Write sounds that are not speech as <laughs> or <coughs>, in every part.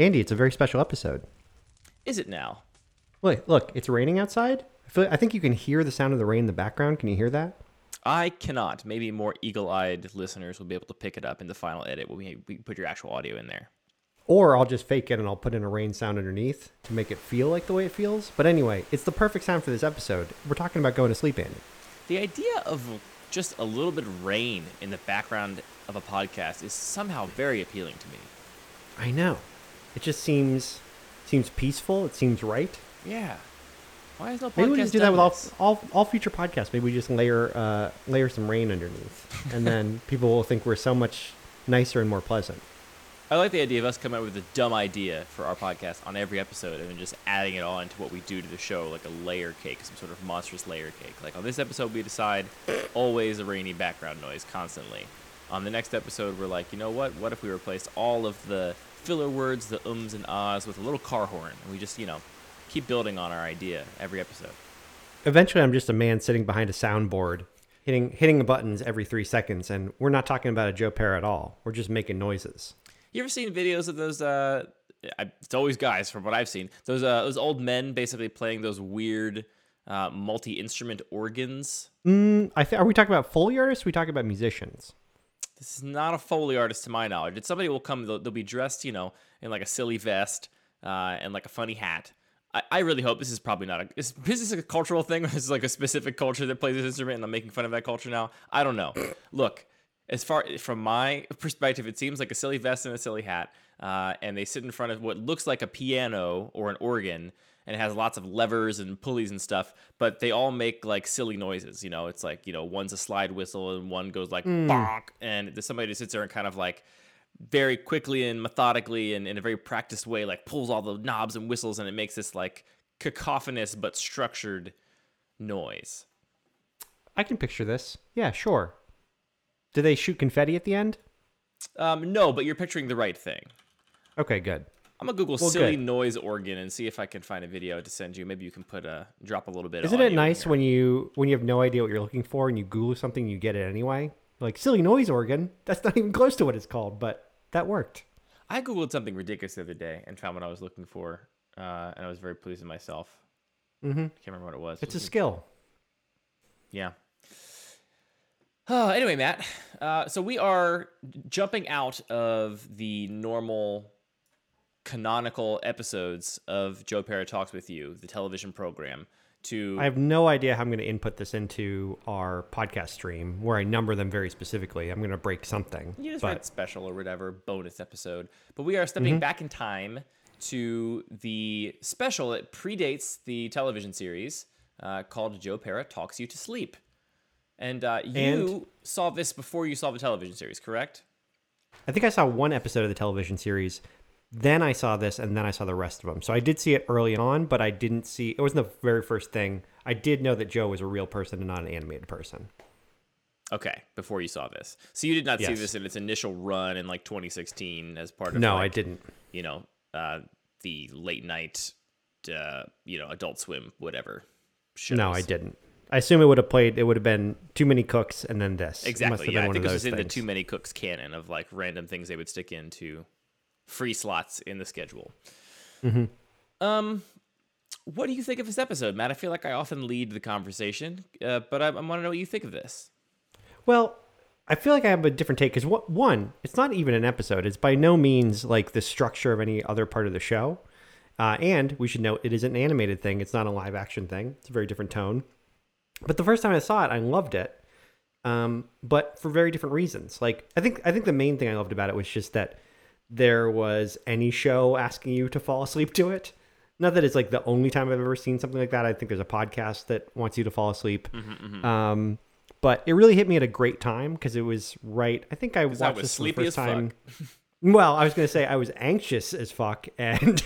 Andy, it's a very special episode. Is it now? Look, look, it's raining outside. I, feel, I think you can hear the sound of the rain in the background. Can you hear that? I cannot. Maybe more eagle-eyed listeners will be able to pick it up in the final edit when we, we put your actual audio in there. Or I'll just fake it and I'll put in a rain sound underneath to make it feel like the way it feels. But anyway, it's the perfect sound for this episode. We're talking about going to sleep, Andy. The idea of just a little bit of rain in the background of a podcast is somehow very appealing to me. I know. It just seems seems peaceful. It seems right. Yeah. Why is no podcast Maybe we just do that with all, all all future podcasts. Maybe we just layer uh, layer some rain underneath, and then <laughs> people will think we're so much nicer and more pleasant. I like the idea of us coming up with a dumb idea for our podcast on every episode and then just adding it all into what we do to the show, like a layer cake, some sort of monstrous layer cake. Like on this episode, we decide always a rainy background noise constantly. On the next episode, we're like, you know what? What if we replaced all of the filler words, the ums and ahs, with a little car horn? And we just, you know, keep building on our idea every episode. Eventually, I'm just a man sitting behind a soundboard, hitting hitting the buttons every three seconds, and we're not talking about a Joe Pera at all. We're just making noises. You ever seen videos of those? Uh, I, it's always guys, from what I've seen. Those uh, those old men basically playing those weird uh, multi instrument organs. Mm, I th- are we talking about Foley artists? We talking about musicians? This is not a foley artist to my knowledge. It's somebody will come. They'll, they'll be dressed, you know, in like a silly vest uh, and like a funny hat. I, I really hope this is probably not a. Is, is this a cultural thing? Or <laughs> is this like a specific culture that plays this instrument, and I'm making fun of that culture now? I don't know. <coughs> Look, as far from my perspective, it seems like a silly vest and a silly hat, uh, and they sit in front of what looks like a piano or an organ, and it has lots of levers and pulleys and stuff. But they all make like silly noises. You know, it's like you know one's a slide whistle and one goes like bonk, and somebody that sits there and kind of like very quickly and methodically and in a very practiced way like pulls all the knobs and whistles and it makes this like cacophonous but structured noise. I can picture this. Yeah, sure. Do they shoot confetti at the end? Um, no, but you're picturing the right thing. Okay, good. I'm gonna Google Well, silly good. noise organ and see if I can find a video to send you. Maybe you can put a drop a little bit. Isn't it nice when you when you have no idea what you're looking for and you Google something, you get it anyway? Like silly noise organ. That's not even close to what it's called, but that worked. I googled something ridiculous the other day and found what I was looking for, uh, and I was very pleased with myself. Mm-hmm. Can't remember what it was. It's a Was skill. Yeah. Oh, <sighs> anyway, Matt. Uh, so we are jumping out of the normal canonical episodes of Joe Pera Talks with You, the television program, to I have no idea how I'm going to input this into our podcast stream where I number them very specifically. I'm going to break something. you just but write special or whatever bonus episode. But we are stepping Mm-hmm. back in time to the special. It predates the television series uh, called Joe Pera Talks You to Sleep. And uh, you And- saw this before you saw the television series, correct? I think I saw one episode of the television series. Then I saw this, and then I saw the rest of them. So I did see it early on, but I didn't see. It wasn't the very first thing. I did know that Joe was a real person and not an animated person. Okay, before you saw this, so you did not see this in its initial run in like 2016 as part of No, I didn't. You know, uh, the late night, uh, you know, Adult Swim, whatever. Shows. No, I didn't. I assume it would have played. It would have been too many cooks and then this. It Exactly. Yeah, I think this was in the. Too Many Cooks canon of like random things they would stick into free slots in the schedule. Mm-hmm. Um, what do you think of this episode, Matt? I feel like I often lead the conversation, uh, but I, I want to know what you think of this. Well, I feel like I have a different take because one, it's not even an episode. It's by no means like the structure of any other part of the show. Uh, and we should note it is an animated thing. It's not a live action thing. It's a very different tone. But the first time I saw it, I loved it. Um, but for very different reasons. Like I think I think the main thing I loved about it was just that there was any show asking you to fall asleep to it. Not that it's like the only time I've ever seen something like that. I think there's a podcast that wants you to fall asleep. Um, but it really hit me at a great time because it was right. I think I watched I this the first time. Well, I was going to say I was anxious as fuck, <laughs> and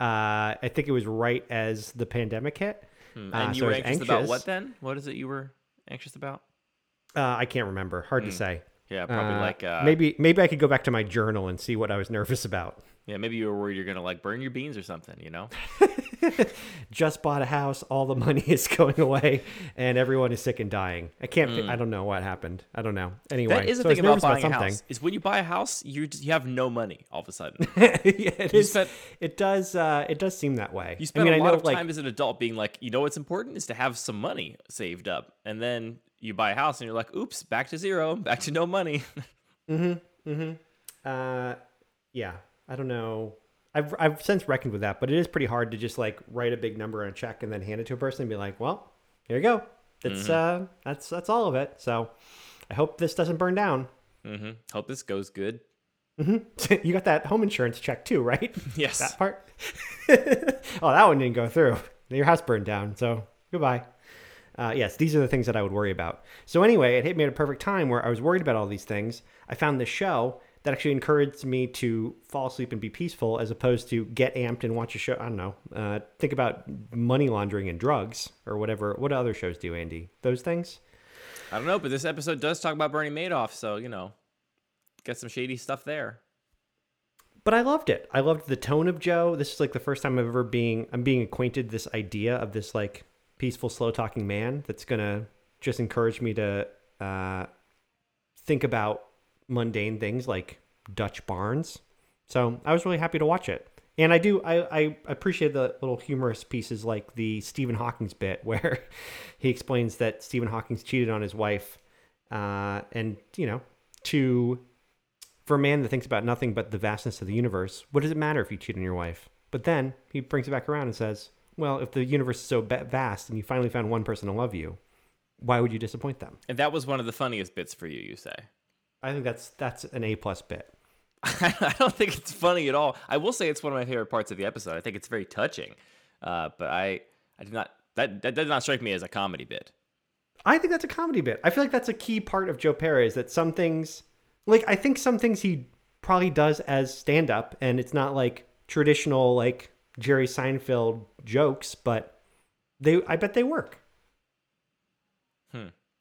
uh, I think it was right as the pandemic hit. Hmm, Uh, And you so were was anxious, about what then? What is it you were anxious about? Uh, I can't remember. Hard to say. Yeah, probably Uh, like uh, maybe maybe I could go back to my journal and see what I was <laughs> nervous about. yeah, maybe you were worried you're gonna like burn your beans or something. You know? <laughs> Just bought a house, all the money <laughs> is going away, and everyone is sick and dying. I can't. fi- I don't know what happened. I don't know. Anyway, Hmm. That is the so thing about buying a something. house is when you buy a house, you just, you have no money all of a sudden. yeah, it spent- it does. Uh, it does seem that way. You I spend mean, a I lot know, of like, time as an adult being like, you know what's important is to have some money saved up, and then you buy a house and you're like, oops, back to zero, back to no money. <laughs> uh, yeah, I don't know. I've I've since reckoned with that, but it is pretty hard to just like write a big number on a check and then hand it to a person and be like, "Well, here you go. That's Mm-hmm. uh, that's that's all of it." So, I hope this doesn't burn down. hmm Hope this goes good. Mhm. <laughs> you got that home insurance check too, right? <laughs> Yes. that part. oh, that one didn't go through. Your house burned down. So goodbye. Uh, yes, these are the things that I would worry about. So anyway, it hit me at a perfect time where I was worried about all these things. I found this show that actually encouraged me to fall asleep and be peaceful, as opposed to get amped and watch a show. I don't know. Uh, think about money laundering and drugs or whatever. What other shows do, Andy? Those things. I don't know, but this episode does talk about Bernie Madoff, so you know, get some shady stuff there. but I loved it. I loved the tone of Joe. This is like the first time I've ever being I'm being acquainted this idea of this like peaceful, slow talking man that's gonna just encourage me to uh, think about mundane things like Dutch barns. So I was really happy to watch it. And I do I, I appreciate the little humorous pieces like the Stephen Hawking's bit <laughs> where he explains that Stephen Hawking's cheated on his wife uh, and you know to for a man that thinks about nothing but the vastness of the universe, what does it matter if you cheat on your wife? But then he brings it back around and says, well, if the universe is so vast and you finally found one person to love you, why would you disappoint them? And that was one of the funniest bits for you, you say. I think that's that's an A plus bit. <laughs> I don't think it's funny at all. I will say it's one of my favorite parts of the episode. I think it's very touching, uh, but I I did not that that did not strike me as a comedy bit. I think that's a comedy bit. I feel like that's a key part of Joe Pera's that some things, like I think some things he probably does as stand up, and it's not like traditional like Jerry Seinfeld jokes, but they I bet they work.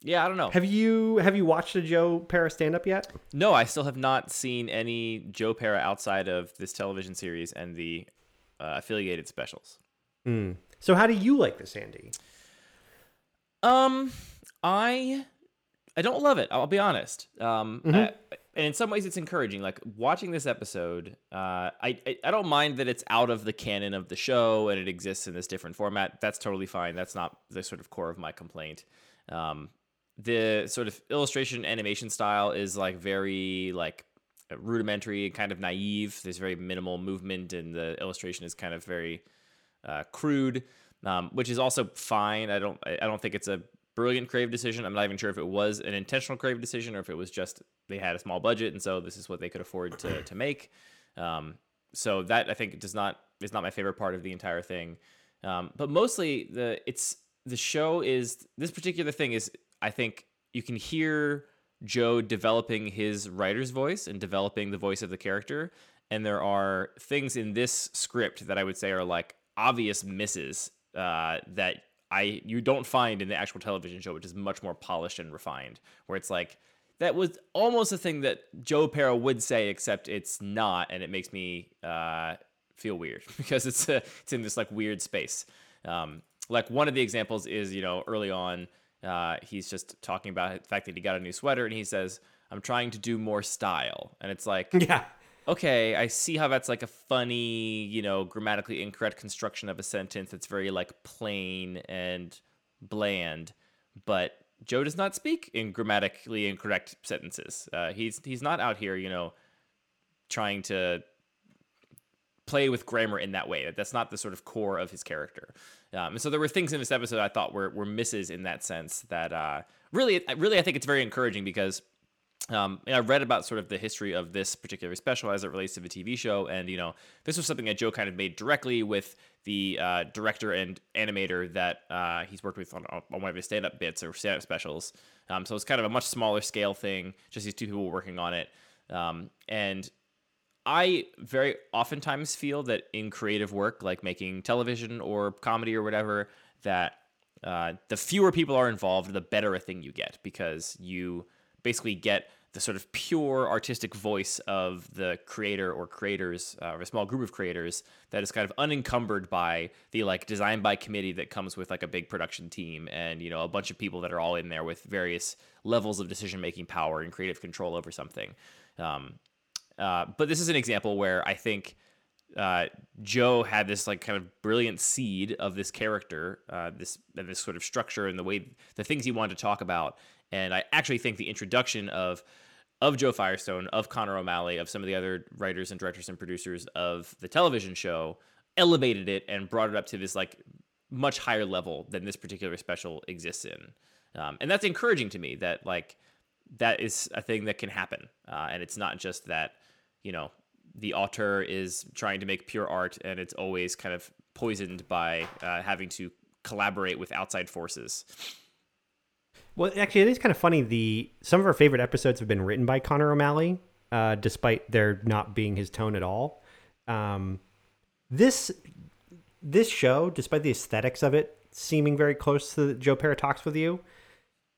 Yeah, I don't know. Have you have you watched a Joe Pera stand up yet? No, I still have not seen any Joe Pera outside of this television series and the uh, affiliated specials. Mm. So how do you like this, Andy? Um, I I don't love it. I'll be honest. Um, I- and in some ways, it's encouraging. Like watching this episode, uh, I, I I don't mind that it's out of the canon of the show and it exists in this different format. That's totally fine. That's not the sort of core of my complaint. Um, the sort of illustration animation style is like very like rudimentary and kind of naive. There's very minimal movement, and the illustration is kind of very uh, crude, um, which is also fine. I don't I I don't think it's a brilliant creative decision. I'm not even sure if it was an intentional creative decision or if it was just they had a small budget and so this is what they could afford to to make. Um, so that I think does not is not my favorite part of the entire thing. Um, but mostly the it's the show is this particular thing is I think you can hear Joe developing his writer's voice and developing the voice of the character. And there are things in this script that I would say are like obvious misses uh, that I you don't find in the actual television show, which is much more polished and refined. Where it's like that was almost a thing that Joe Pera would say, except it's not, and it makes me uh, feel weird <laughs> because it's a, it's in this like weird space. Um, like one of the examples is you know early on uh, he's just talking about the fact that he got a new sweater and he says i'm trying to do more style and it's like <laughs> Yeah. Okay i see how that's like a funny you know grammatically incorrect construction of a sentence that's very like plain and bland but joe does not speak in grammatically incorrect sentences uh, he's he's not out here you know trying to play with grammar in that way. That's not the sort of core of his character. Um, and so there were things in this episode I thought were, were misses in that sense that uh, really, really, I think it's very encouraging because um, I read about sort of the history of this particular special as it relates to the TV show. And, you know, this was something that Joe kind of made directly with the uh, director and animator that uh, he's worked with on, on one of his stand up bits or stand up specials. Um, so it's kind of a much smaller scale thing, just these two people working on it. Um, and I very oftentimes feel that in creative work, like making television or comedy or whatever, that uh, the fewer people are involved, the better a thing you get because you basically get the sort of pure artistic voice of the creator or creators uh, or a small group of creators that is kind of unencumbered by the like design by committee that comes with like a big production team and you know a bunch of people that are all in there with various levels of decision making power and creative control over something um, uh, but this is an example where i think uh, Joe had this like kind of brilliant seed of this character, uh, this this sort of structure and the way the things he wanted to talk about. And I actually think the introduction of of Joe Firestone, of Connor O'Malley, of some of the other writers and directors and producers of the television show elevated it and brought it up to this like much higher level than this particular special exists in. Um, and that's encouraging to me that like that is a thing that can happen. Uh, and it's not just that, you know, the author is trying to make pure art and it's always kind of poisoned by uh, having to collaborate with outside forces. Well, actually, it is kind of funny. The some of our favorite episodes have been written by Connor O'Malley, uh, despite there not being his tone at all. Um, this this show, despite the aesthetics of it seeming very close to Joe Pera talks with you,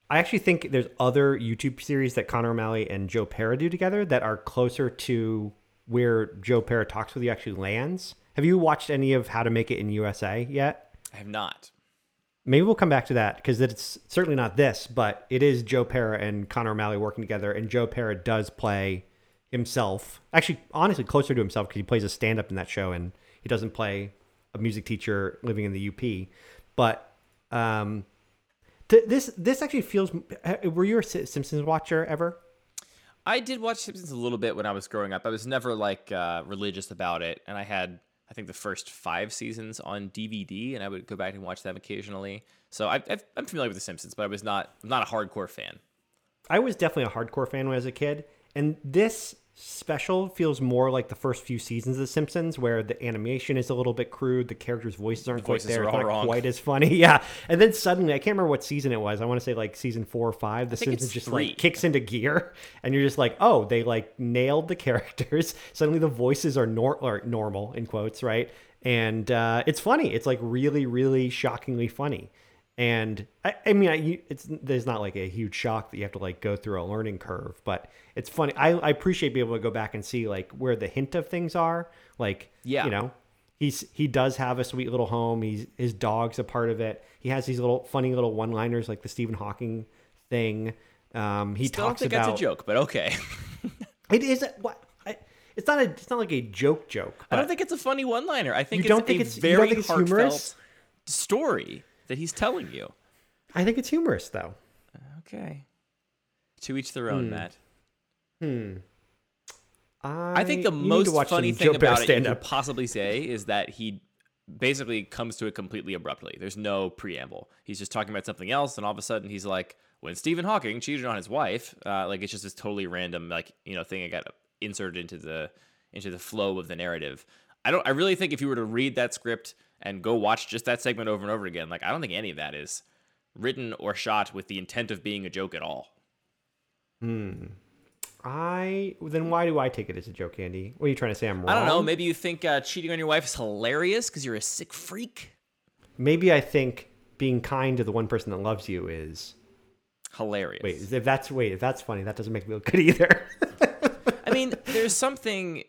I actually think there's other YouTube series that Connor O'Malley and Joe Pera do together that are closer to where Joe Pera talks with you actually lands. Have you watched any of How to Make It in USA yet? I have not maybe we'll come back to that because it's certainly not this, but it is Joe Pera and Connor O'Malley working together, and Joe Pera does play himself. Actually, honestly, closer to himself because he plays a stand-up in that show, and he doesn't play a music teacher living in the UP. But um, th- this this actually feels. Were you a Simpsons watcher ever? I did watch Simpsons a little bit when I was growing up. I was never like uh, religious about it, and I had I think the first five seasons on DVD, and I would go back and watch them occasionally. So I, am familiar with The Simpsons, but I was not I'm not a hardcore fan. I was definitely a hardcore fan when I was a kid, and this special feels more like the first few seasons of The Simpsons, where the animation is a little bit crude, the characters' voices aren't the voices quite there, it's not wrong. quite as funny. <laughs> Yeah, and then suddenly, I can't remember what season it was. I want to say like season four or five. The Simpsons just three. like kicks into gear, <laughs> and you're just like, oh, they like nailed the <laughs> characters. suddenly, the voices are, nor- or normal in quotes, right? And uh, it's funny. It's like really, really shockingly funny. And I, I mean, I, it's there's not like a huge shock that you have to like go through a learning curve, but it's funny. I, I appreciate being able to go back and see like where the hint of things are. Like, yeah, you know, he's he does have a sweet little home. He's his dog's a part of it. He has these little funny little one liners like the Stephen Hawking thing. Um, he Still talks don't think about that's a joke, but okay. <laughs> it is what. it's not a. It's not like a joke joke. I don't think it's a funny one-liner. I think you don't think it's very think it's heartfelt humorous? story that he's telling you. I think it's humorous though. Okay. To each their own, hmm. Matt. Hmm. I, I think the most funny thing about it you could possibly say is that he basically comes to it completely abruptly. There's no preamble. He's just talking about something else, and all of a sudden he's like, "When Stephen Hawking cheated on his wife," uh, like it's just this totally random, like you know, thing that got inserted into the into the flow of the narrative. I don't. I really think if you were to read that script and go watch just that segment over and over again. Like I don't think any of that is written or shot with the intent of being a joke at all. Hmm. I then why do I take it as a joke, Andy? What are you trying to say? I'm wrong. I don't know. Maybe you think uh, cheating on your wife is hilarious because you're a sick freak. Maybe I think being kind to the one person that loves you is hilarious. Wait, if that's wait, if that's funny, that doesn't make me look good either. <laughs> I mean, there's something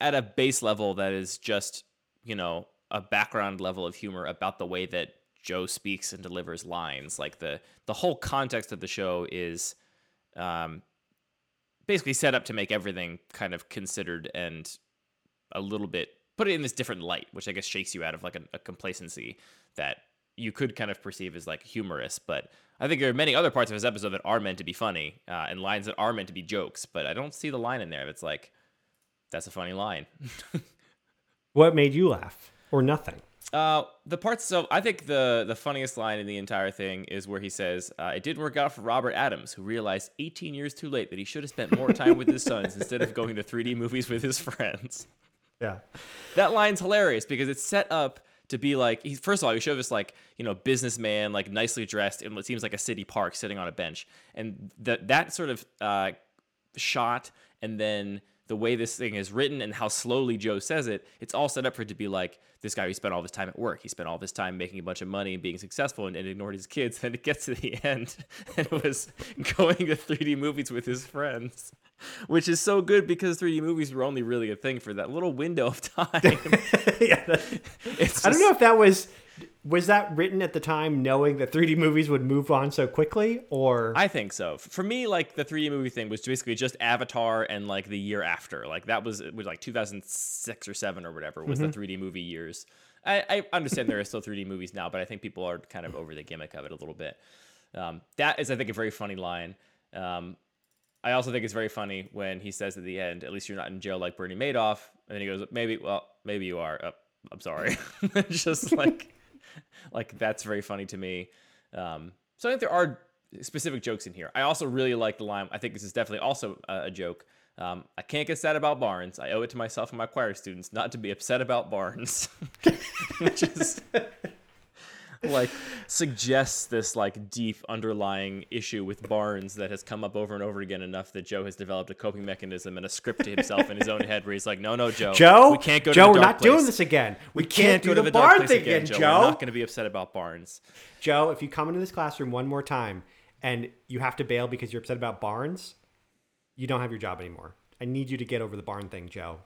at a base level that is just you know a background level of humor about the way that Joe speaks and delivers lines. Like the the whole context of the show is um, basically set up to make everything kind of considered and a little bit put it in this different light, which I guess shakes you out of like a, a complacency that you could kind of perceive as like humorous. But I think there are many other parts of this episode that are meant to be funny uh, and lines that are meant to be jokes. But I don't see the line in there that's like that's a funny line. what made you laugh? or nothing? Uh, the parts. So I think the the funniest line in the entire thing is where he says, uh, "It didn't work out for Robert Adams, who realized 18 years too late that he should have spent more time with his sons instead of going to 3D movies with his friends." Yeah, that line's hilarious because it's set up to be like. He, first of all, he showed us like you know businessman, like nicely dressed in what seems like a city park, sitting on a bench, and that that sort of uh, shot, and then the way this thing is written and how slowly Joe says it, it's all set up for it to be like this guy who spent all this time at work. He spent all this time making a bunch of money and being successful and, and ignored his kids. <laughs> And it gets to the end <laughs> and was <laughs> going to 3D movies with his friends, which is so good because 3D movies were only really a thing for that little window of time. yeah, that- I don't know if that was was that written at the time, knowing that 3D movies would move on so quickly, or I think so. For me, like the 3D movie thing was basically just Avatar and like the year after. Like that was it was like 2006 or seven or whatever was Mm-hmm. the 3D movie years. I, I understand there are still 3D movies now, but I think people are kind of over the gimmick of it a little bit. Um, that is, I think, a very funny line. Um, I also think it's very funny when he says at the end, "At least you're not in jail like Bernie Madoff," and then he goes, "Maybe, well, maybe you are." Oh, I'm sorry. <laughs> It's just like, <laughs> like that's very funny to me. Um, so I think there are specific jokes in here. I also really like the line. I think this is definitely also a, joke. Um, I can't get sad about barns. I owe it to myself and my choir students not to be upset about barns, <laughs> which is <laughs> like suggests this like deep underlying issue with barns that has come up over and over again enough that Joe has developed a coping mechanism and a script to himself in his own head where he's like, no, no, Joe, <laughs> Joe, we can't go. Joe, to we're not doing this again. We, We can't, can't do go to the the dark barn place thing again, again, Joe. Joe. We're not going to be upset about barns. Joe, if you come into this classroom one more time and you have to bail because you're upset about barns, you don't have your job anymore. I need you to get over the barn thing, Joe.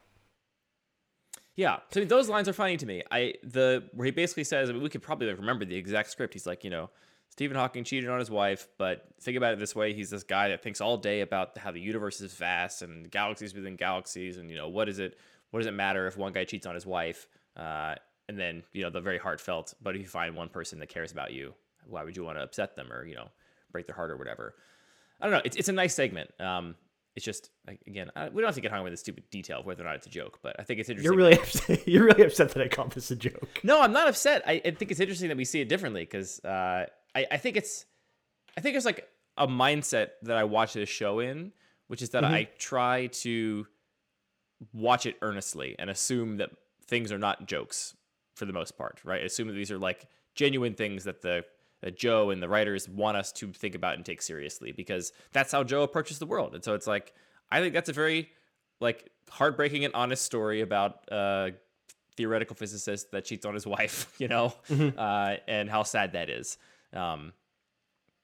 Yeah, so I mean, those lines are funny to me. I the where he basically says, I mean, we could probably remember the exact script. He's like, you know, Stephen Hawking cheated on his wife, but think about it this way: he's this guy that thinks all day about how the universe is vast and galaxies within galaxies, and you know, what is it? What does it matter if one guy cheats on his wife? Uh, and then you know, the very heartfelt, but if you find one person that cares about you, why would you want to upset them or you know, break their heart or whatever? I don't know. It's it's a nice segment. Um, it's just like, again, I, we don't have to get hung up with the stupid detail of whether or not it's a joke, but I think it's interesting. You're really <laughs> upset. You're really upset that I called this a joke. No, I'm not upset. I, I think it's interesting that we see it differently because uh, I, I think it's, I think it's like a mindset that I watch this show in, which is that I try to watch it earnestly and assume that things are not jokes for the most part, right? Assume that these are like genuine things that the that Joe and the writers want us to think about and take seriously because that's how Joe approaches the world. And so it's like I think that's a very like heartbreaking and honest story about a theoretical physicist that cheats on his <laughs> wife, you know, uh, and how sad that is. Um,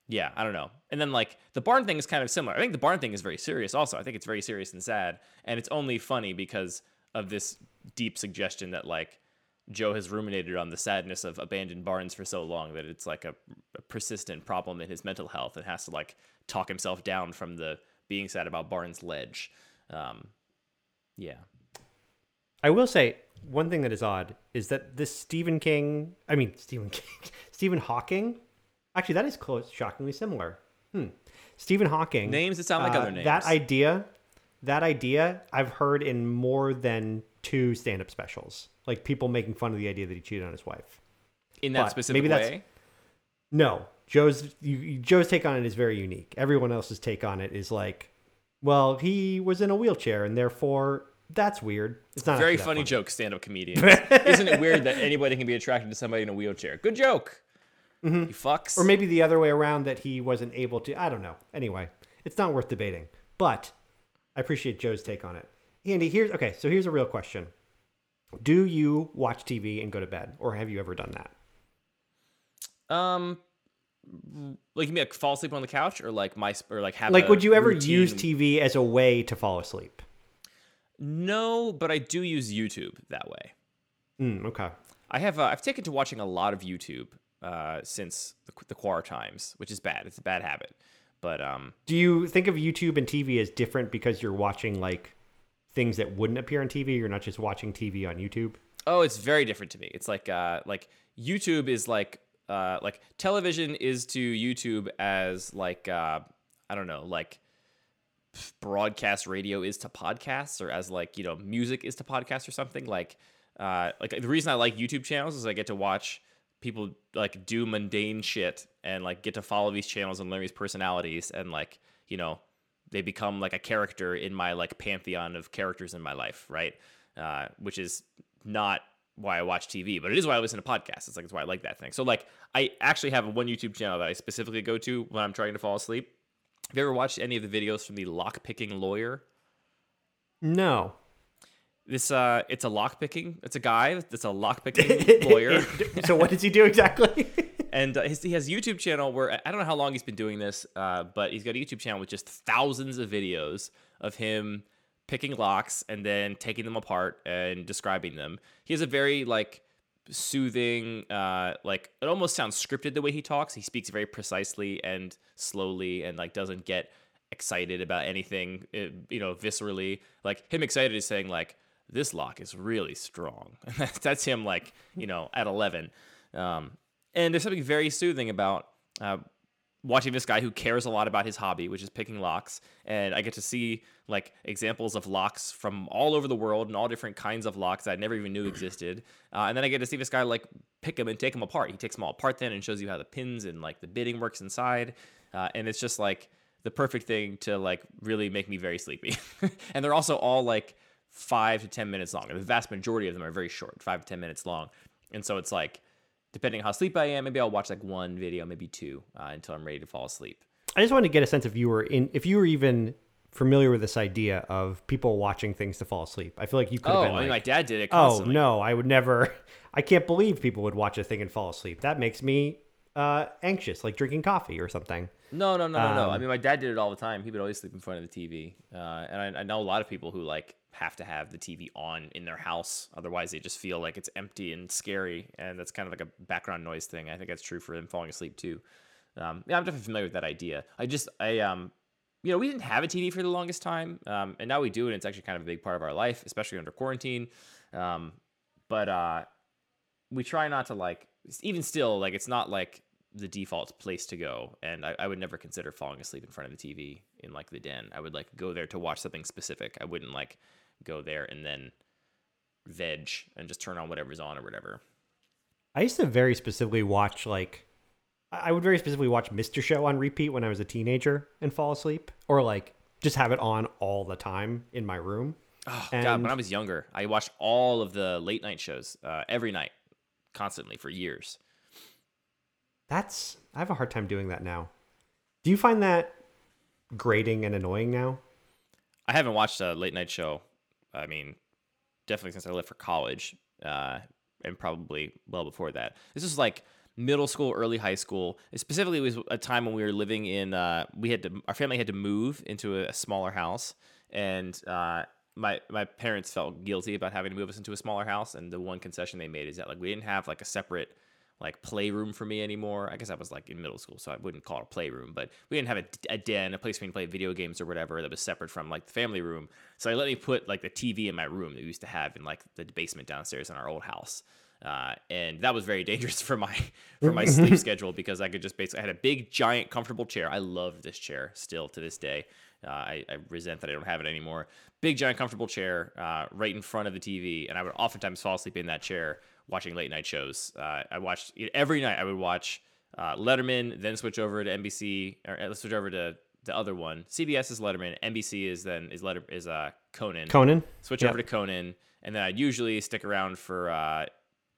yeah, I don't know. And then like the barn thing is kind of similar. I think the barn thing is very serious. Also, I think it's very serious and sad, and it's only funny because of this deep suggestion that like Joe has ruminated on the sadness of abandoned barns for so long that it's like a, a persistent problem in his mental health and has to like talk himself down from the being sad about barns ledge. Um, yeah. I will say one thing that is odd is that this Stephen King, I mean <laughs> Stephen King, Stephen Hawking, actually that is close, shockingly similar. Hmm. Stephen Hawking Names that sound like uh, other names. That idea, that idea, I've heard in more than two stand-up specials. Like people making fun of the idea that he cheated on his wife. In that But specific maybe that's- No, Joe's you, Joe's take on it is very unique. Everyone else's take on it is like, well, he was in a wheelchair and therefore that's weird. It's not Very that funny, joke, stand-up comedian. <laughs> Isn't it weird that anybody can be attracted to somebody in a wheelchair? Good joke. Mm-hmm. You fucks. Or maybe the other way around that he wasn't able to. I don't know. Anyway, it's not worth debating. But I appreciate Joe's take on it. Andy, here's okay. So here's a real question: Do you watch TV and go to bed, or have you ever done that? um, like you mean like fall asleep on the couch, or like my or like have Like, would you ever routine? use TV as a way to fall asleep? No, but I do use YouTube that way. Mm, okay. I have uh, I've taken to watching a lot of YouTube uh, since the, the Quar times, which is bad. It's a bad habit. But um, Do you think of YouTube and TV as different because you're watching like things that wouldn't appear on TV? You're not just watching TV on YouTube. Oh, it's very different to me. It's like uh like YouTube is like uh like television is to YouTube as like uh I don't know, like broadcast radio is to podcasts or as like, you know, music is to podcasts or something. Like uh like the reason I like YouTube channels is I get to watch people like do mundane shit and like get to follow these channels and learn these personalities and like, you know, they become like a character in my like pantheon of characters in my life, right? Uh, which is not why I watch TV, but it is why I listen to podcasts. It's like it's why I like that thing. So like I actually have one YouTube channel that I specifically go to when I'm trying to fall asleep. Have you ever watched any of the videos from the lockpicking lawyer? No. This uh, it's a lock picking. It's a guy that's a lock picking <laughs> lawyer. <laughs> so what does he do exactly? <laughs> and uh, his, he has YouTube channel where I don't know how long he's been doing this, uh, but he's got a YouTube channel with just thousands of videos of him picking locks and then taking them apart and describing them. He has a very like soothing, uh, like it almost sounds scripted the way he talks. He speaks very precisely and slowly, and like doesn't get excited about anything, eh, you know, viscerally. Like him excited is saying like this lock is really strong. <laughs> that's him like you know at eleven. Um, and there's something very soothing about uh, watching this guy who cares a lot about his hobby, which is picking locks. And I get to see like examples of locks from all over the world and all different kinds of locks I never even knew existed. Uh, and then I get to see this guy like pick them and take them apart. He takes them all apart then and shows you how the pins and like the bitting works inside. Uh, and it's just like the perfect thing to like really make me very sleepy. <laughs> and they're also all like five to 10 minutes long. and The vast majority of them are very short, five to 10 minutes long. And so it's like, depending how sleep I am, maybe I'll watch like one video, maybe two, uh, until I'm ready to fall asleep. I just wanted to get a sense if you were in, if you were even familiar with this idea of people watching things to fall asleep. I feel like you could have oh, been like, I mean, my dad did it. Oh, constantly. Oh no, I would never. <laughs> I can't believe people would watch a thing and fall asleep. That makes me uh, anxious, like drinking coffee or something. No, no, no, no, um, no. I um, mean, my dad did it all the time. He would always sleep in front of the TV, uh, and I, I, know a lot of people who like have to have the TV on in their house. Otherwise, they just feel like it's empty and scary, and that's kind of like a background noise thing. I think that's true for them falling asleep too. Um, yeah, I'm definitely familiar with that idea. I just, I, um, you know, we didn't have a TV for the longest time, um, and now we do, and it's actually kind of a big part of our life, especially under quarantine. Um, but uh, we try not to like, even still, like it's not like the default place to go. And I, I, would never consider falling asleep in front of the TV in like the den. I would like go there to watch something specific. I wouldn't like go there and then veg and just turn on whatever's on or whatever. I used to very specifically watch like I would very specifically watch Mr. Show on repeat when I was a teenager and fall asleep, or like just have it on all the time in my room. Oh and... God! When I was younger, I watched all of the late night shows uh, every night, constantly for years. That's I have a hard time doing that now. Do you find that grating and annoying now? I haven't watched a late night show. I mean, definitely since I left for college, uh, and probably well before that. This is like middle school, early high school. It specifically was a time when we were living in. Uh, we had to. Our family had to move into a, smaller house, and uh, my my parents felt guilty about having to move us into a smaller house. And the one concession they made is that like we didn't have like a separate like playroom for me anymore. I guess I was like in middle school, so I wouldn't call it a playroom, but we didn't have a, a den, a place for me to play video games or whatever that was separate from like the family room. So they let me put like the TV in my room that we used to have in like the basement downstairs in our old house. Uh, and that was very <laughs> dangerous for my for my sleep <laughs> schedule because I could just basically I had a big giant comfortable chair. I love this chair still to this day. Uh, I, I, resent that I don't have it anymore. Big giant comfortable chair uh, right in front of the TV, and I would oftentimes fall asleep in that chair watching late night shows. Uh, I watched every night. I would watch uh, Letterman, then switch over to NBC, or let's uh, switch over to the other one. CBS is Letterman. NBC is then is Letter is uh Conan. Conan. Switch yep. over to Conan, and then I'd usually stick around for uh,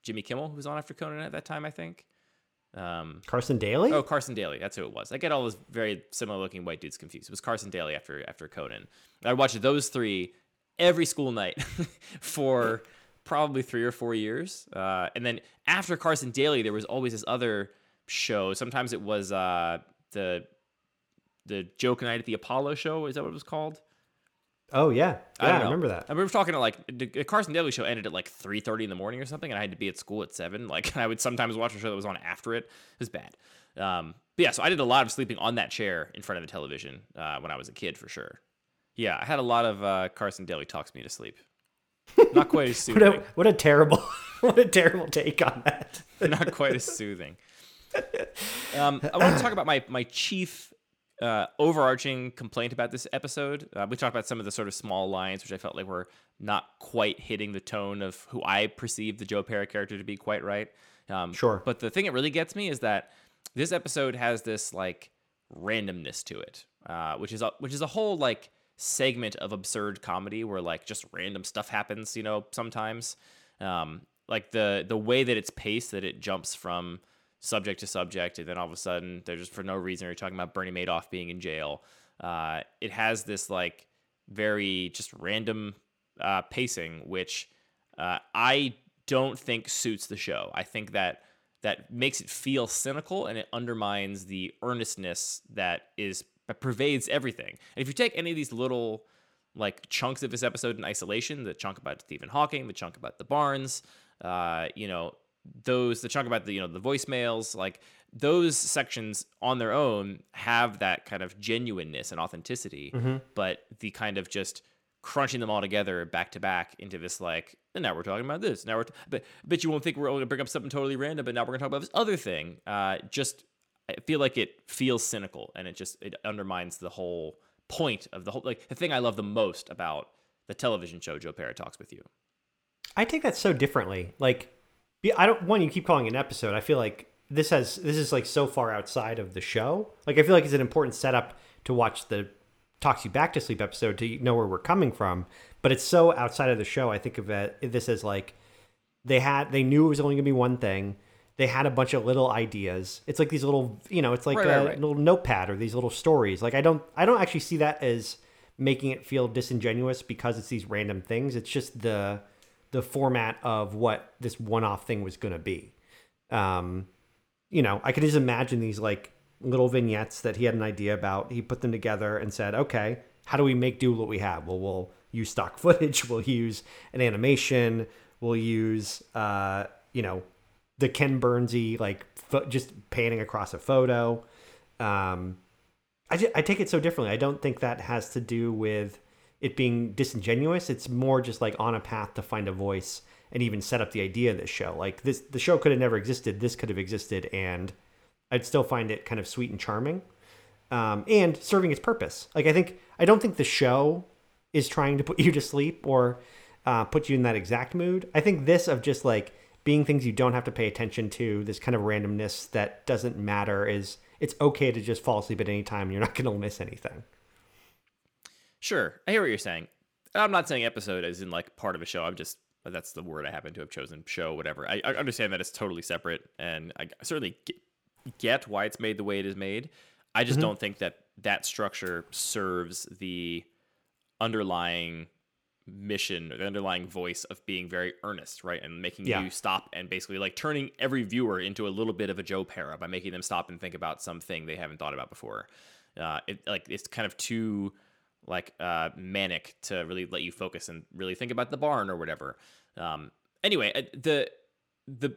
Jimmy Kimmel, who was on after Conan at that time, I think. Um, Carson Daly. Oh, Carson Daly. That's who it was. I get all those very similar looking white dudes confused. It was Carson Daly after after Conan. I watched those three every school night <laughs> for probably three or four years. Uh, and then after Carson Daly, there was always this other show. Sometimes it was uh, the the joke night at the Apollo show. Is that what it was called? Oh yeah, yeah, I, I remember that. I remember talking to like the Carson Daly show ended at like three thirty in the morning or something, and I had to be at school at seven. Like <laughs> I would sometimes watch a show that was on after it. It was bad. Um, but yeah, so I did a lot of sleeping on that chair in front of the television uh, when I was a kid for sure. Yeah, I had a lot of uh, Carson Daly talks me to sleep. <laughs> Not quite as <laughs> soothing. what, a, what a terrible, <laughs> what a terrible take on that. Not quite as soothing. Um, I want to talk about my my chief uh, overarching complaint about this episode. Uh, we talked about some of the sort of small lines, which I felt like were not quite hitting the tone of who I perceive the Joe Pera character to be quite right. Um, sure. But the thing that really gets me is that this episode has this like randomness to it, uh, which is a, which is a whole like segment of absurd comedy where like just random stuff happens, you know, sometimes. Um, like the the way that it's paced, that it jumps from subject to subject, and then all of a sudden they're just for no reason you're talking about Bernie Madoff being in jail. Uh, it has this like very just random uh, pacing, which uh, I don't think suits the show. I think that that makes it feel cynical and it undermines the earnestness that is that pervades everything. And if you take any of these little like chunks of this episode in isolation, the chunk about Stephen Hawking, the chunk about the barns, uh, you know, those the chunk about the you know the voicemails, like those sections on their own have that kind of genuineness and authenticity, Mm-hmm. but the kind of just crunching them all together back to back into this like and now we're talking about this now we're t- but but you won't think we're going to bring up something totally random but now we're going to talk about this other thing uh just i feel like it feels cynical and it just it undermines the whole point of the whole like the thing i love the most about the television show joe Pera talks with you I take that so differently. Like, I don't. One, you keep calling an episode. I feel like this has this is like so far outside of the show. Like, I feel like it's an important setup to watch the talks you back to sleep episode to know where we're coming from. But it's so outside of the show. I think of it this as like they had they knew it was only gonna be one thing. They had a bunch of little ideas. It's like these little, you know, it's like Right, a right, right. little notepad or these little stories. Like I don't, I don't actually see that as making it feel disingenuous because it's these random things. It's just the the format of what this one-off thing was going to be. Um, you know, I could just imagine these like little vignettes that he had an idea about. He put them together and said, "Okay, how do we make do what we have? Well, we'll use stock <laughs> footage. We'll use an animation. We'll use, uh, you know, the Ken Burnsy like fo- just panning across a photo." Um, I, ju- I take it so differently. I don't think that has to do with it being disingenuous. It's more just like on a path to find a voice and even set up the idea of this show. Like this, the show could have never existed. This could have existed, and I'd still find it kind of sweet and charming, um, and serving its purpose. Like I think I don't think the show is trying to put <laughs> you to sleep or uh, put you in that exact mood. I think this of just like being things you don't have to pay attention to, this kind of randomness that doesn't matter is it's okay to just fall asleep at any time. You're not <laughs> going to miss anything. Sure, I hear what you're saying. I'm not saying episode as in like part of a show. I'm just that's the word I happen to have chosen. Show, whatever. I, I understand that it's totally separate, and I certainly get, get why it's made the way it is made. I just mm-hmm. don't think that that structure serves the underlying mission or the underlying voice of being very earnest, right? And making Yeah. you stop and basically like turning every viewer into a little bit of a Joe Pera by making them stop and think about something they haven't thought about before. Uh, it like it's kind of too like uh, manic to really let you focus and really think about the barn or whatever. Um, anyway, uh, the the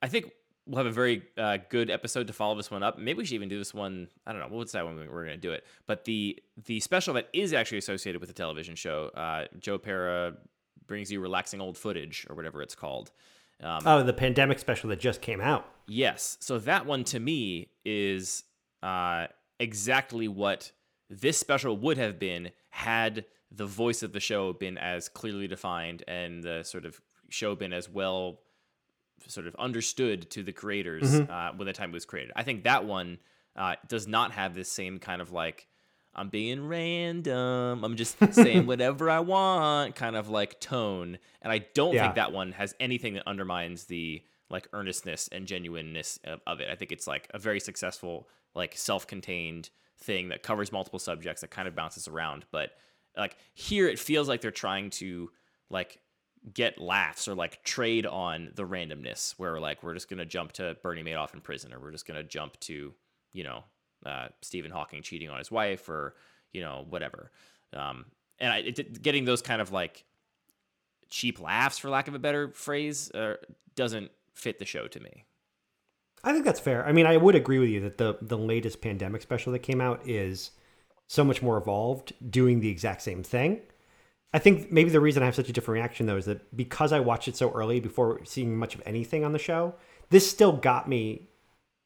I think we'll have a very uh, good episode to follow this one up. Maybe we should even do this one. I don't know. We'll decide when we- we're going to do it. But the the special that is actually associated with the television show, uh, Joe Pera brings you relaxing old footage or whatever it's called. Um, Oh, the pandemic special that just came out. Yes. So that one to me is uh, exactly what this special would have been had the voice of the show been as clearly defined and the sort of show been as well sort of understood to the creators uh, when the time it was created. I think that one uh, does not have this same kind of like I'm being random. I'm just <laughs> saying whatever I want kind of like tone. And I don't Yeah. think that one has anything that undermines the like earnestness and genuineness of, of it. I think it's like a very successful, like self-contained thing that covers multiple subjects that kind of bounces around. But like here, it feels like they're trying to like get laughs or like trade on the randomness where like we're just gonna jump to Bernie Madoff in prison or we're just gonna jump to you know uh, Stephen Hawking cheating on his wife or you know whatever um, and I, it, getting those kind of like cheap laughs for lack of a better phrase uh, doesn't fit the show to me I think that's fair. I mean, I would agree with you that the the latest pandemic special that came out is so much more evolved, doing the exact same thing. I think maybe the reason I have such a different reaction though is that because I watched it so early before seeing much of anything on the show, this still got me.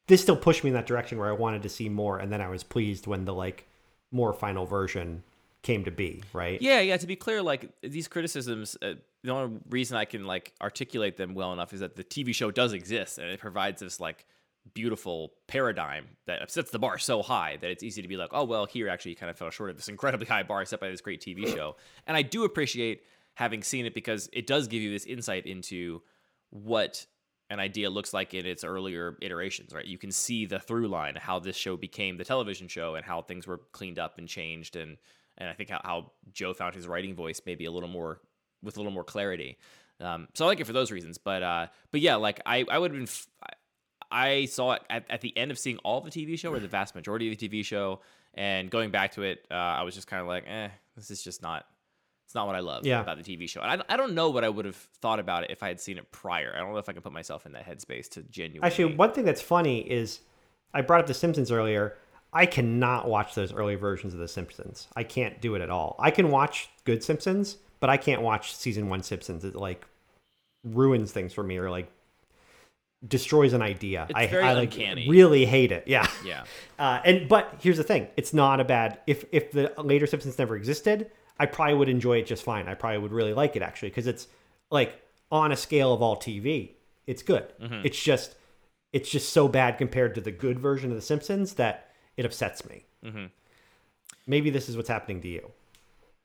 This still pushed me in that direction where I wanted to see more, and then I was pleased when the like more final version came to be. Right? Yeah, yeah. To be clear, like these criticisms, uh, the only reason I can like articulate them well enough is that the TV show does exist and it provides this like beautiful paradigm that sets the bar so high that it's easy to be like, oh well, here actually kind of fell short of this incredibly high bar set by this great TV show. And I do appreciate having seen it because it does give you this insight into what an idea looks like in its earlier iterations, right? You can see the through line, how this show became the television show and how things were cleaned up and changed and and I think how, how Joe found his writing voice maybe a little more with a little more clarity. Um, so I like it for those reasons. But uh, but yeah, like I I would have been. F- I saw it at, at the end of seeing all the TV show or the vast majority of the TV show, and going back to it, uh, I was just kind of like, eh, this is just not. It's not what I love Yeah. about the TV show. And I, I don't know what I would have thought about it if I had seen it prior. I don't know if I can put myself in that headspace to genuinely. Actually, one thing that's funny is I brought up The Simpsons earlier. I cannot watch those early versions of The Simpsons. I can't do it at all. I can watch good Simpsons, but I can't watch season one Simpsons. It like ruins things for me or like destroys an idea. It's I, very I like uncanny. really hate it. Yeah. Yeah. <laughs> Uh, and but here's the thing: it's not a bad. If if the later Simpsons never existed, I probably would enjoy it just fine. I probably would really like it actually because it's like on a scale of all TV, it's good. Mm-hmm. It's just it's just so bad compared to the good version of the Simpsons that it upsets me. Mm-hmm. Maybe this is what's happening to you.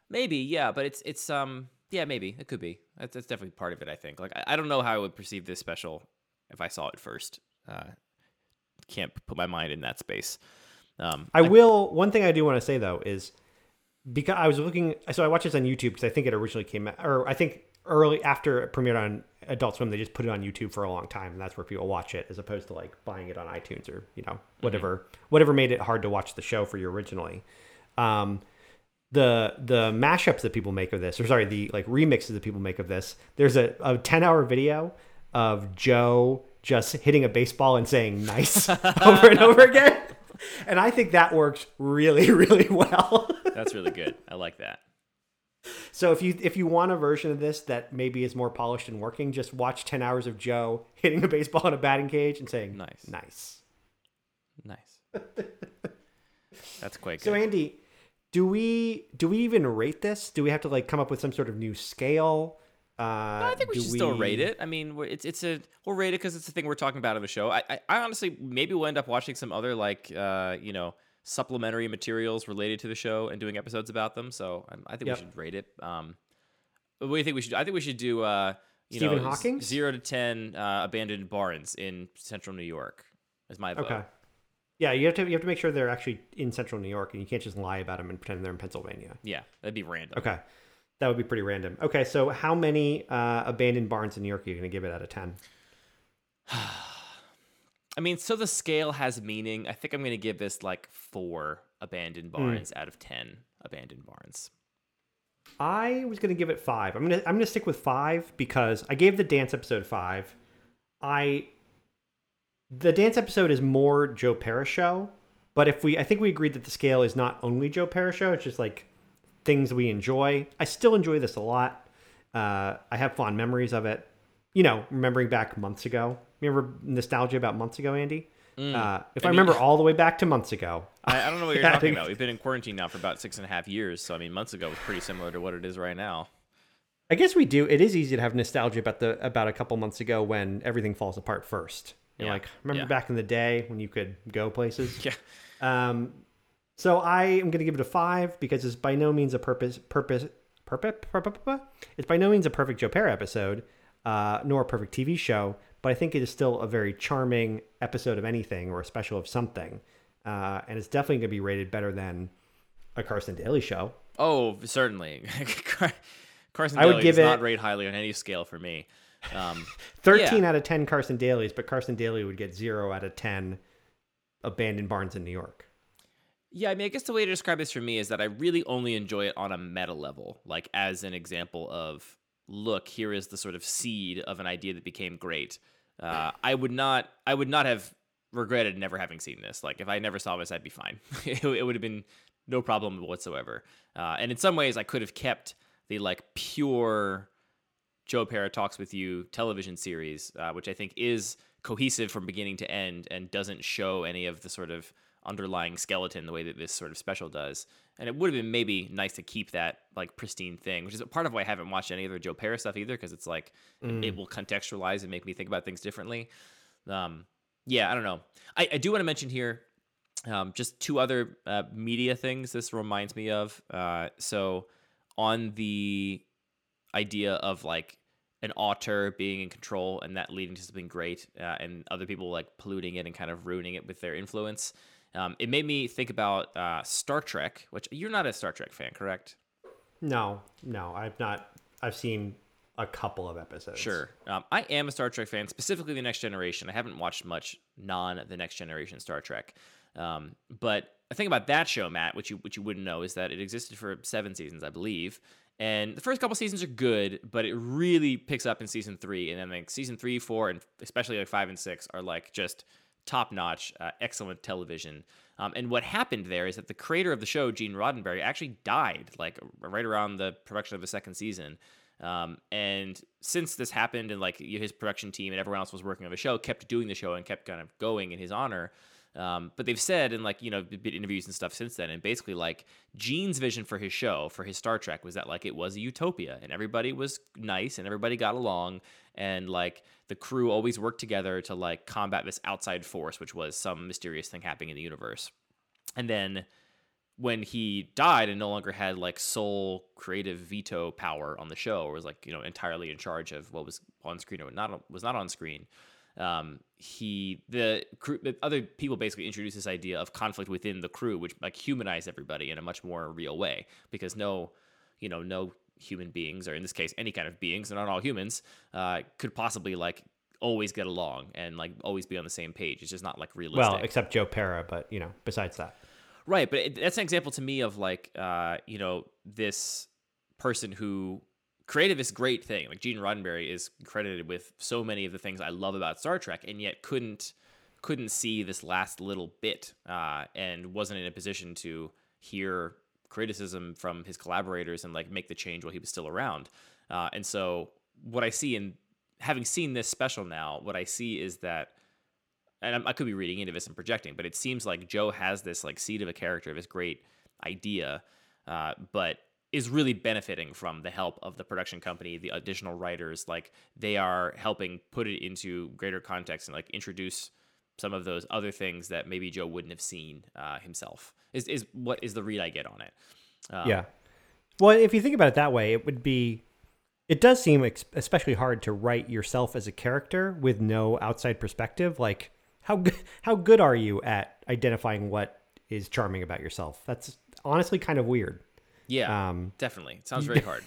Maybe, yeah, but it's it's um yeah maybe it could be. That's, that's definitely part of it. I think. Like I, I don't know how I would perceive this special if I saw it first. Uh, can't put my mind in that space. Um, I will. One thing I do want to say though is because I was looking, so I watched this on YouTube because I think it originally came out, or I think early after it premiered on Adult Swim, they just put it on YouTube for a long time, and that's where people watch it, as opposed to like buying it on iTunes or you know whatever whatever made it hard to watch the show for you originally. Um, the the mashups that people make of this, or sorry, the like remixes that people make of this. There's a, a ten hour video of Joe just hitting a baseball and saying "nice" <laughs> over and over again, and I think that works really <laughs> really well. that's really good. I like that. so if you if you want a version of this that maybe is more polished and working, just watch ten hours of Joe hitting a baseball in a batting cage and saying Nice. nice." Nice. That's quite good. So Andy, do we do we even rate this? Do we have to like come up with some sort of new scale? Uh, I think we do should still rate it. I mean, it's it's a we'll rate it because it's the thing we're talking about in the show. I, I I honestly maybe we'll end up watching some other like uh you know supplementary materials related to the show and doing episodes about them. So um, I think Yep. we should rate it. Um, what do you think we should? I think we should do uh you Stephen know z- Hawking? zero to ten uh, abandoned barns in central New York. Is my vote. Okay. Yeah, you have to you have to make sure they're actually in central New York, and you can't just lie about them and pretend they're in Pennsylvania. Yeah, that'd be random. Okay, that would be pretty random. Okay, so how many uh, abandoned barns in New York are you going to give it out of ten? <sighs> I mean, so the scale has meaning. I think I'm going to give this like four abandoned Hmm. barns out of ten abandoned barns. I was going to give it five. I'm gonna I'm gonna stick with five because I gave the dance episode five. I the dance episode is more Joe Pera's show, but if we I think we agreed that the scale is not only Joe Pera's show. It's just like things we enjoy. I still enjoy this a lot. Uh, I have fond memories of it. You know, remembering back months ago. Remember nostalgia about months ago, Andy? Uh, if I, I mean- remember <laughs> all the way back to months ago, I, I don't know what you're <laughs> talking about. We've been in quarantine now for about six and a half years, so I mean, months ago was pretty similar to what it is right now. I guess we do. It is easy to have nostalgia about the about a couple months ago when everything falls apart first. You're Yeah. like, remember Yeah. back in the day when you could go places? <laughs> Yeah, Um, so I am going to give it a five because it's by no means a purpose purpose purpose. purpose it's by no means a perfect Joe Pera episode, uh, nor a perfect TV show. But I think it is still a very charming episode of anything or a special of something, uh, and it's definitely going to be rated better than a Carson Daly show. Oh, certainly. <laughs> Car- Carson I would Daly give does not rate highly on any scale for me. Um, <laughs> 13 Yeah. out of 10 Carson Daly's, but Carson Daly would get 0 out of 10 abandoned barns in New York. Yeah, I mean, I guess the way to describe this for me is that I really only enjoy it on a meta level, like as an example of, look, here is the sort of seed of an idea that became great. Uh, I would not, I would not have regretted never having seen this. Like, if I never saw this, I'd be fine. <laughs> it, would have been no problem whatsoever. Uh, and in some ways, I could have kept the like pure Joe Pera Talks with You television series, uh, which I think is cohesive from beginning to end and doesn't show any of the sort of underlying skeleton the way that this sort of special does. And it would have been maybe nice to keep that like pristine thing, which is part of why I haven't watched any other Joe Pera stuff either, because it's like it- it will contextualize and make me think about things differently. Um, yeah, I don't know. I, I do want to mention here um, just two other uh, media things this reminds me of. Uh, so on the idea of like an author being in control and that leading to something great uh, and other people like polluting it and kind of ruining it with their influence Um, it made me think about uh, Star Trek, which you're not a Star Trek fan, correct? No, no, I've not. I've seen a couple of episodes. Sure. Um, I am a Star Trek fan, specifically the Next Generation. I haven't watched much non the Next Generation Star Trek. Um, but the thing about that show, Matt, which you which you wouldn't know, is that it existed for seven seasons, I believe. And the first couple seasons are good, but it really picks up in season three, and then like season three, four, and especially like five and six are like just top notch, uh, excellent television. Um, and what happened there is that the creator of the show, Gene Roddenberry, actually died like right around the production of the second season. Um, and since this happened, and like his production team and everyone else was working on the show, kept doing the show and kept kind of going in his honor. Um, but they've said in like you know interviews and stuff since then, and basically like Gene's vision for his show for his Star Trek was that like it was a utopia and everybody was nice and everybody got along and like the crew always worked together to like combat this outside force, which was some mysterious thing happening in the universe. And then when he died and no longer had like sole creative veto power on the show, or was like you know entirely in charge of what was on screen or not was not on screen um, he the crew the other people basically introduced this idea of conflict within the crew which like humanized everybody in a much more real way because no you know no human beings or in this case any kind of beings and not all humans uh, could possibly like always get along and like always be on the same page it's just not like realistic Well, except Joe Pera, but you know, besides that. Right, but it, that's an example to me of like, uh, you know, this person who created this great thing. Like Gene Roddenberry is credited with so many of the things I love about Star Trek, and yet couldn't couldn't see this last little bit, uh, and wasn't in a position to hear criticism from his collaborators and like make the change while he was still around. Uh, and so, what I see in having seen this special now, what I see is that and I'm- I could be reading into this and projecting, but it seems like Joe has this like seed of a character, this great idea, uh, but is really benefiting from the help of the production company, the additional writers. Like they are helping put it into greater context and like introduce some of those other things that maybe Joe wouldn't have seen uh, himself. Is is what is the read I get on it? Um, yeah. Well, if you think about it that way, it would be. It does seem ex- especially hard to write yourself as a character with no outside perspective. Like, how how good are you at identifying what is charming about yourself? That's honestly kind of weird. Yeah, Um, definitely. It sounds very <laughs> hard.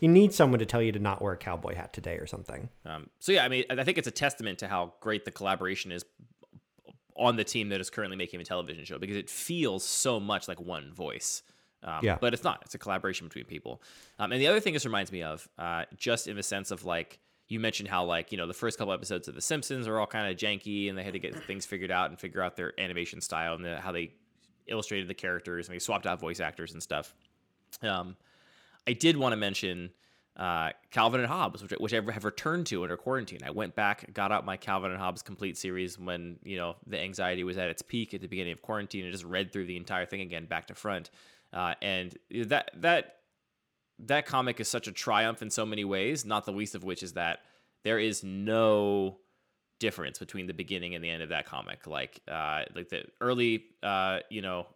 You need someone to tell you to not wear a cowboy hat today or something. Um, so yeah, I mean, I think it's a testament to how great the collaboration is on the team that is currently making a television show because it feels so much like one voice. Um, Yeah. But it's not. It's a collaboration between people. Um, and the other thing this reminds me of, uh, just in the sense of like, you mentioned how like you know the first couple episodes of The Simpsons are all kind of janky and they had to get things figured out and figure out their animation style and the, how they illustrated the characters and they swapped out voice actors and stuff. Um, I did want to mention uh, Calvin and Hobbes, which, which I have returned to under quarantine. I went back, got out my Calvin and Hobbes complete series when you know the anxiety was at its peak at the beginning of quarantine, and just read through the entire thing again, back to front. Uh, and that that that comic is such a triumph in so many ways. Not the least of which is that there is no difference between the beginning and the end of that comic. Like uh, like the early uh, you know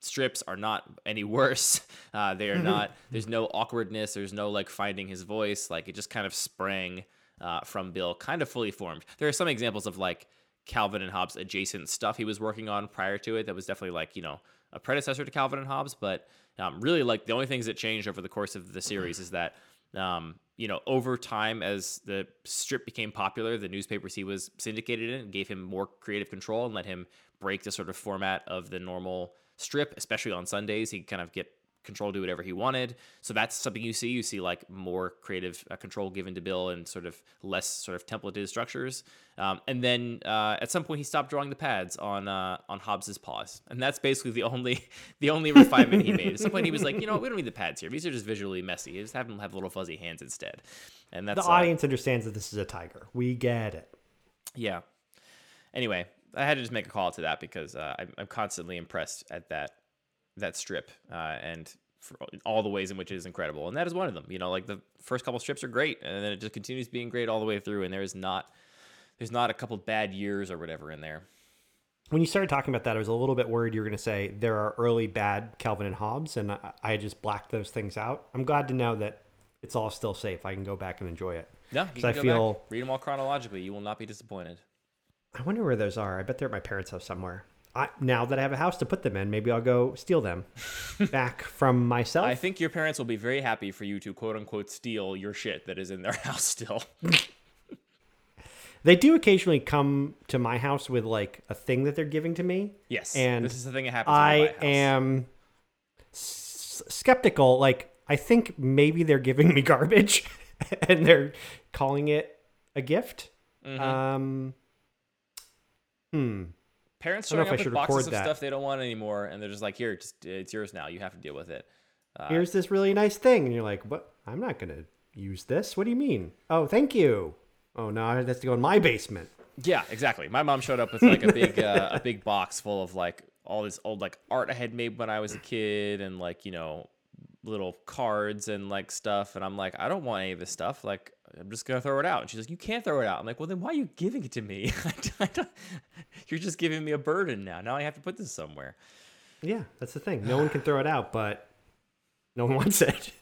strips are not any <laughs> worse. Uh, they are not. There's no awkwardness. There's no like finding his voice. Like it just kind of sprang uh, from Bill, kind of fully formed. There are some examples of like Calvin and Hobbes adjacent stuff he was working on prior to it that was definitely like you know a predecessor to Calvin and Hobbes, but um, really like the only things that changed over the course of the series is that um, you know over time as the strip became popular, the newspapers he was syndicated in gave him more creative control and let him break the sort of format of the normal strip, especially on Sundays. He kind of get control do whatever he wanted. So that's something you see. You see like more creative uh, control given to Bill and sort of less sort of templated structures. Um, and then uh, at some point he stopped drawing the pads on uh, on Hobbes's paws, and that's basically the only <laughs> the only refinement he made. At some point he was like, you know, what, we don't need the pads here. These are just visually messy. Just have them have little fuzzy hands instead. And that's The uh, audience understands that this is a tiger. We get it. yeah. Anyway, I had to just make a call to that because uh, I'm, I'm constantly impressed at that that strip uh, and for all the ways in which it is incredible, and that is one of them. You know, like the first couple strips are great, and then it just continues being great all the way through, and there is not there's not a couple bad years or whatever in there. When you started talking about that, I was a little bit worried you were going to say there are early bad Calvin and Hobbes, and I, I just blacked those things out. I'm glad to know that it's all still safe. I can go back and enjoy it. Yeah, you 'Cause can I feel- back, read them all chronologically. You will not be disappointed. I wonder where those are. I bet they're at my parents' house somewhere. I, now that I have a house to put them in, maybe I'll go steal them <laughs> back from myself. I think your parents will be very happy for you to quote unquote steal your shit that is in their <laughs> house still. they do occasionally come to my house with like a thing that they're giving to me. Yes, and this is the thing that happens. I my house. am s- skeptical. Like, I think maybe they're giving me garbage <laughs> and they're calling it a gift. Mm-hmm. Um, hmm. Parents showing know if I up with boxes of that. stuff they don't want anymore, and they're just like, "Here, just it's yours now. You have to deal with it." Uh, Here's this really nice thing, and you're like, "What? I'm not gonna use this. What do you mean? Oh, thank you. Oh no, it has to go in my basement. Yeah, exactly. My mom showed up with like a big uh, a big box full of like all this old like art I had made when I was a kid and like, you know, little cards and like stuff and I'm like, I don't want any of this stuff. Like I'm just going to throw it out. And she's like, "You can't throw it out." I'm like, "Well, then why are you giving it to me? <laughs> <laughs> You're just giving me a burden now. Now I have to put this somewhere." Yeah, that's the thing. No one can throw it out, but no one <laughs> wants it.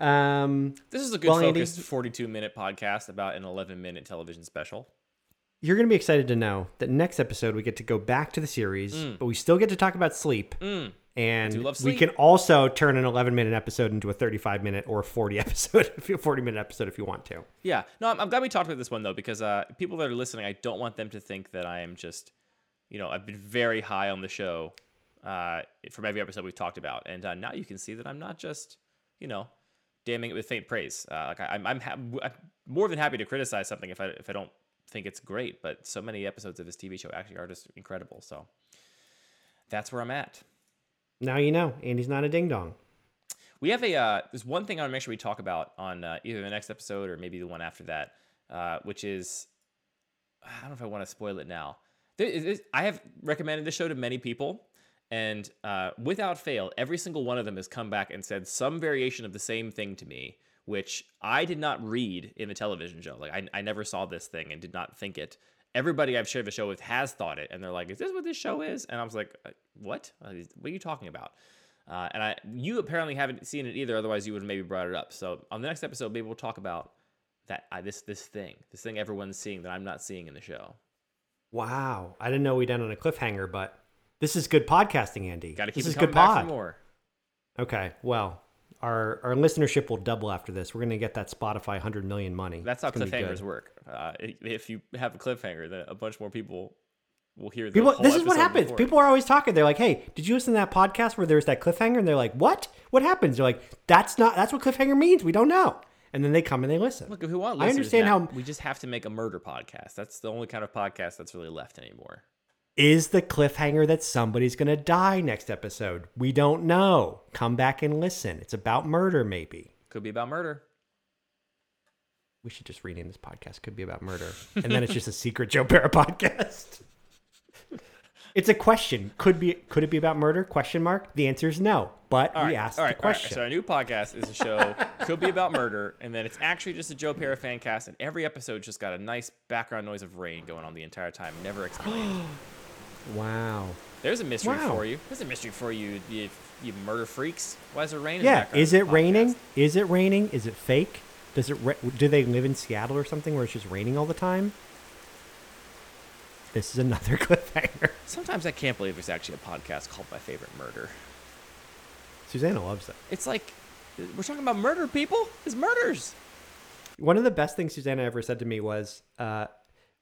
Mm. Um, This is a good Well, Andy- focused 42 minute podcast about an 11 minute television special. you're going to be excited to know that next episode we get to go back to the series, but we still get to talk about sleep. Mm. And we can also turn an 11 minute episode into a 35 minute or 40 <laughs> episode, if you 40 minute episode if you want to. Yeah, no, I'm, I'm glad we talked about this one though because uh, people that are listening, I don't want them to think that I am just, you know, I've been very high on the show uh, from every episode we've talked about, and uh, now you can see that I'm not just, you know, damning it with faint praise. Uh, like I, I'm, I'm, ha- I'm more than happy to criticize something if I if I don't think it's great, but so many episodes of this TV show actually are just incredible. So that's where I'm at. Now you know, Andy's not a ding dong. We have a uh, there's one thing I want to make sure we talk about on uh, either the next episode or maybe the one after that, uh, which is I don't know if I want to spoil it now. There is, I have recommended this show to many people, and uh, without fail, every single one of them has come back and said some variation of the same thing to me, which I did not read in the television show. Like I, I never saw this thing and did not think it. Everybody I've shared the show with has thought it, and they're like, "Is this what this show is?" And I was like, uh, "What? Uh, What are you talking about?" Uh, and I, you apparently haven't seen it either. Otherwise, you would have maybe brought it up. So on the next episode, maybe we'll talk about that. Uh, this this thing, this thing everyone's seeing that I'm not seeing in the show. Wow. I didn't know we'd end on a cliffhanger, but this is good podcasting, Andy. Got to keep this it is good pod. more. Okay. Well, our our listenership will double after this. We're going to get that Spotify 100 million money. That's how cliffhangers work. Uh, if you have a cliffhanger, then a bunch more people will hear the People, whole this is what happens. before. People are always talking. They're like, "Hey, did you listen to that podcast where there was that cliffhanger?" And they're like, "What? What happens?" They're like, "That's not. That's what cliffhanger means. We don't know." And then they come and they listen. Look, if we want I understand now, how- we just have to make a murder podcast. That's the only kind of podcast that's really left anymore. Is the cliffhanger that somebody's going to die next episode? We don't know. Come back and listen. It's about murder, maybe. Could be about murder. We should just rename this podcast. Could be about murder, and then it's just a secret Joe Pera podcast. <laughs> It's a question. Could be. Could it be about murder? Question mark. The answer is no. But All we right, asked all right, the all right. question. So our new podcast is a show could be about murder, and then it's actually just a Joe Pera fan cast, and every episode just got a nice background noise of rain going on the entire time, never explained. <gasps> <gasps> wow. There's a mystery Wow. for you. There's a mystery for you, you, you murder freaks. Why is it raining? Yeah. Is it raining? Is it raining? Is it fake? Does it? Ra- do they live in Seattle or something where it's just raining all the time? This is another <laughs> cliffhanger. Sometimes I can't believe there's actually a podcast called My Favorite Murder. Susanna loves that. It's like we're talking about murder, people. It's murders. One of the best things Susanna ever said to me was, uh,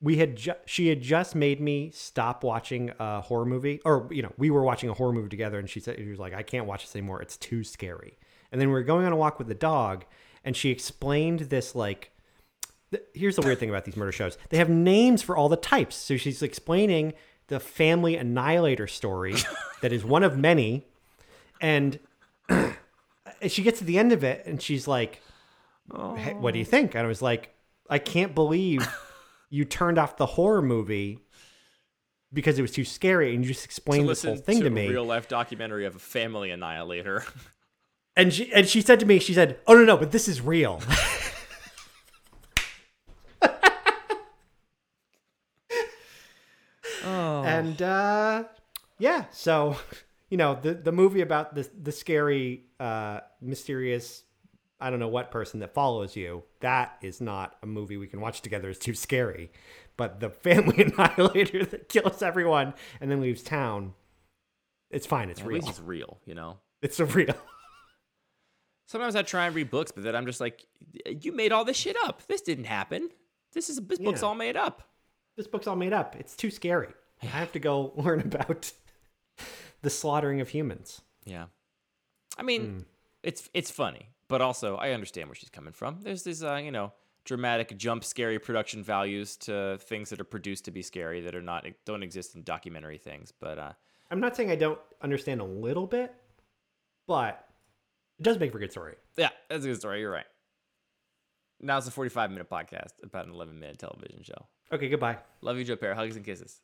we had ju- she had just made me stop watching a horror movie, or you know, we were watching a horror movie together, and she said she was like, I can't watch this anymore. It's too scary. And then we were going on a walk with the dog, and she explained this like. th- Here's the weird thing about these murder shows. They have names for all the types. So she's explaining the family annihilator story <laughs> that is one of many. And <clears throat> she gets to the end of it and she's like, "Hey, what do you oh. think? And I was like, I can't believe you turned off the horror movie because it was too scary and you just explained this whole thing to, to, a me. real life documentary of a family annihilator. <laughs> And she and she said to me, she said, "Oh no, no, but this is real." <laughs> oh. and uh, yeah, so you know the the movie about the the scary, uh, mysterious, I don't know what person that follows you. That is not a movie we can watch together. It's too scary. but the family <laughs> annihilator that kills everyone and then leaves town, it's fine. It's At real. it's real, you know. It's a real. <laughs> Sometimes I try and read books, but then I'm just like, you made all this shit up. This didn't happen. This is this book's all made up. This book's all made up. It's too scary. I have to go <laughs> learn about the slaughtering of humans. Yeah. I mean, hmm. it's it's funny, but also I understand where she's coming from. There's this uh, you know, dramatic jump scary production values to things that are produced to be scary that are not don't exist in documentary things, but uh I'm not saying I don't understand a little bit, but it does make for a good story. yeah, that's a good story. You're right. Now it's a 45 minute podcast about an 11 minute television show. Okay, goodbye. Love you, Joe Pera. Hugs and kisses.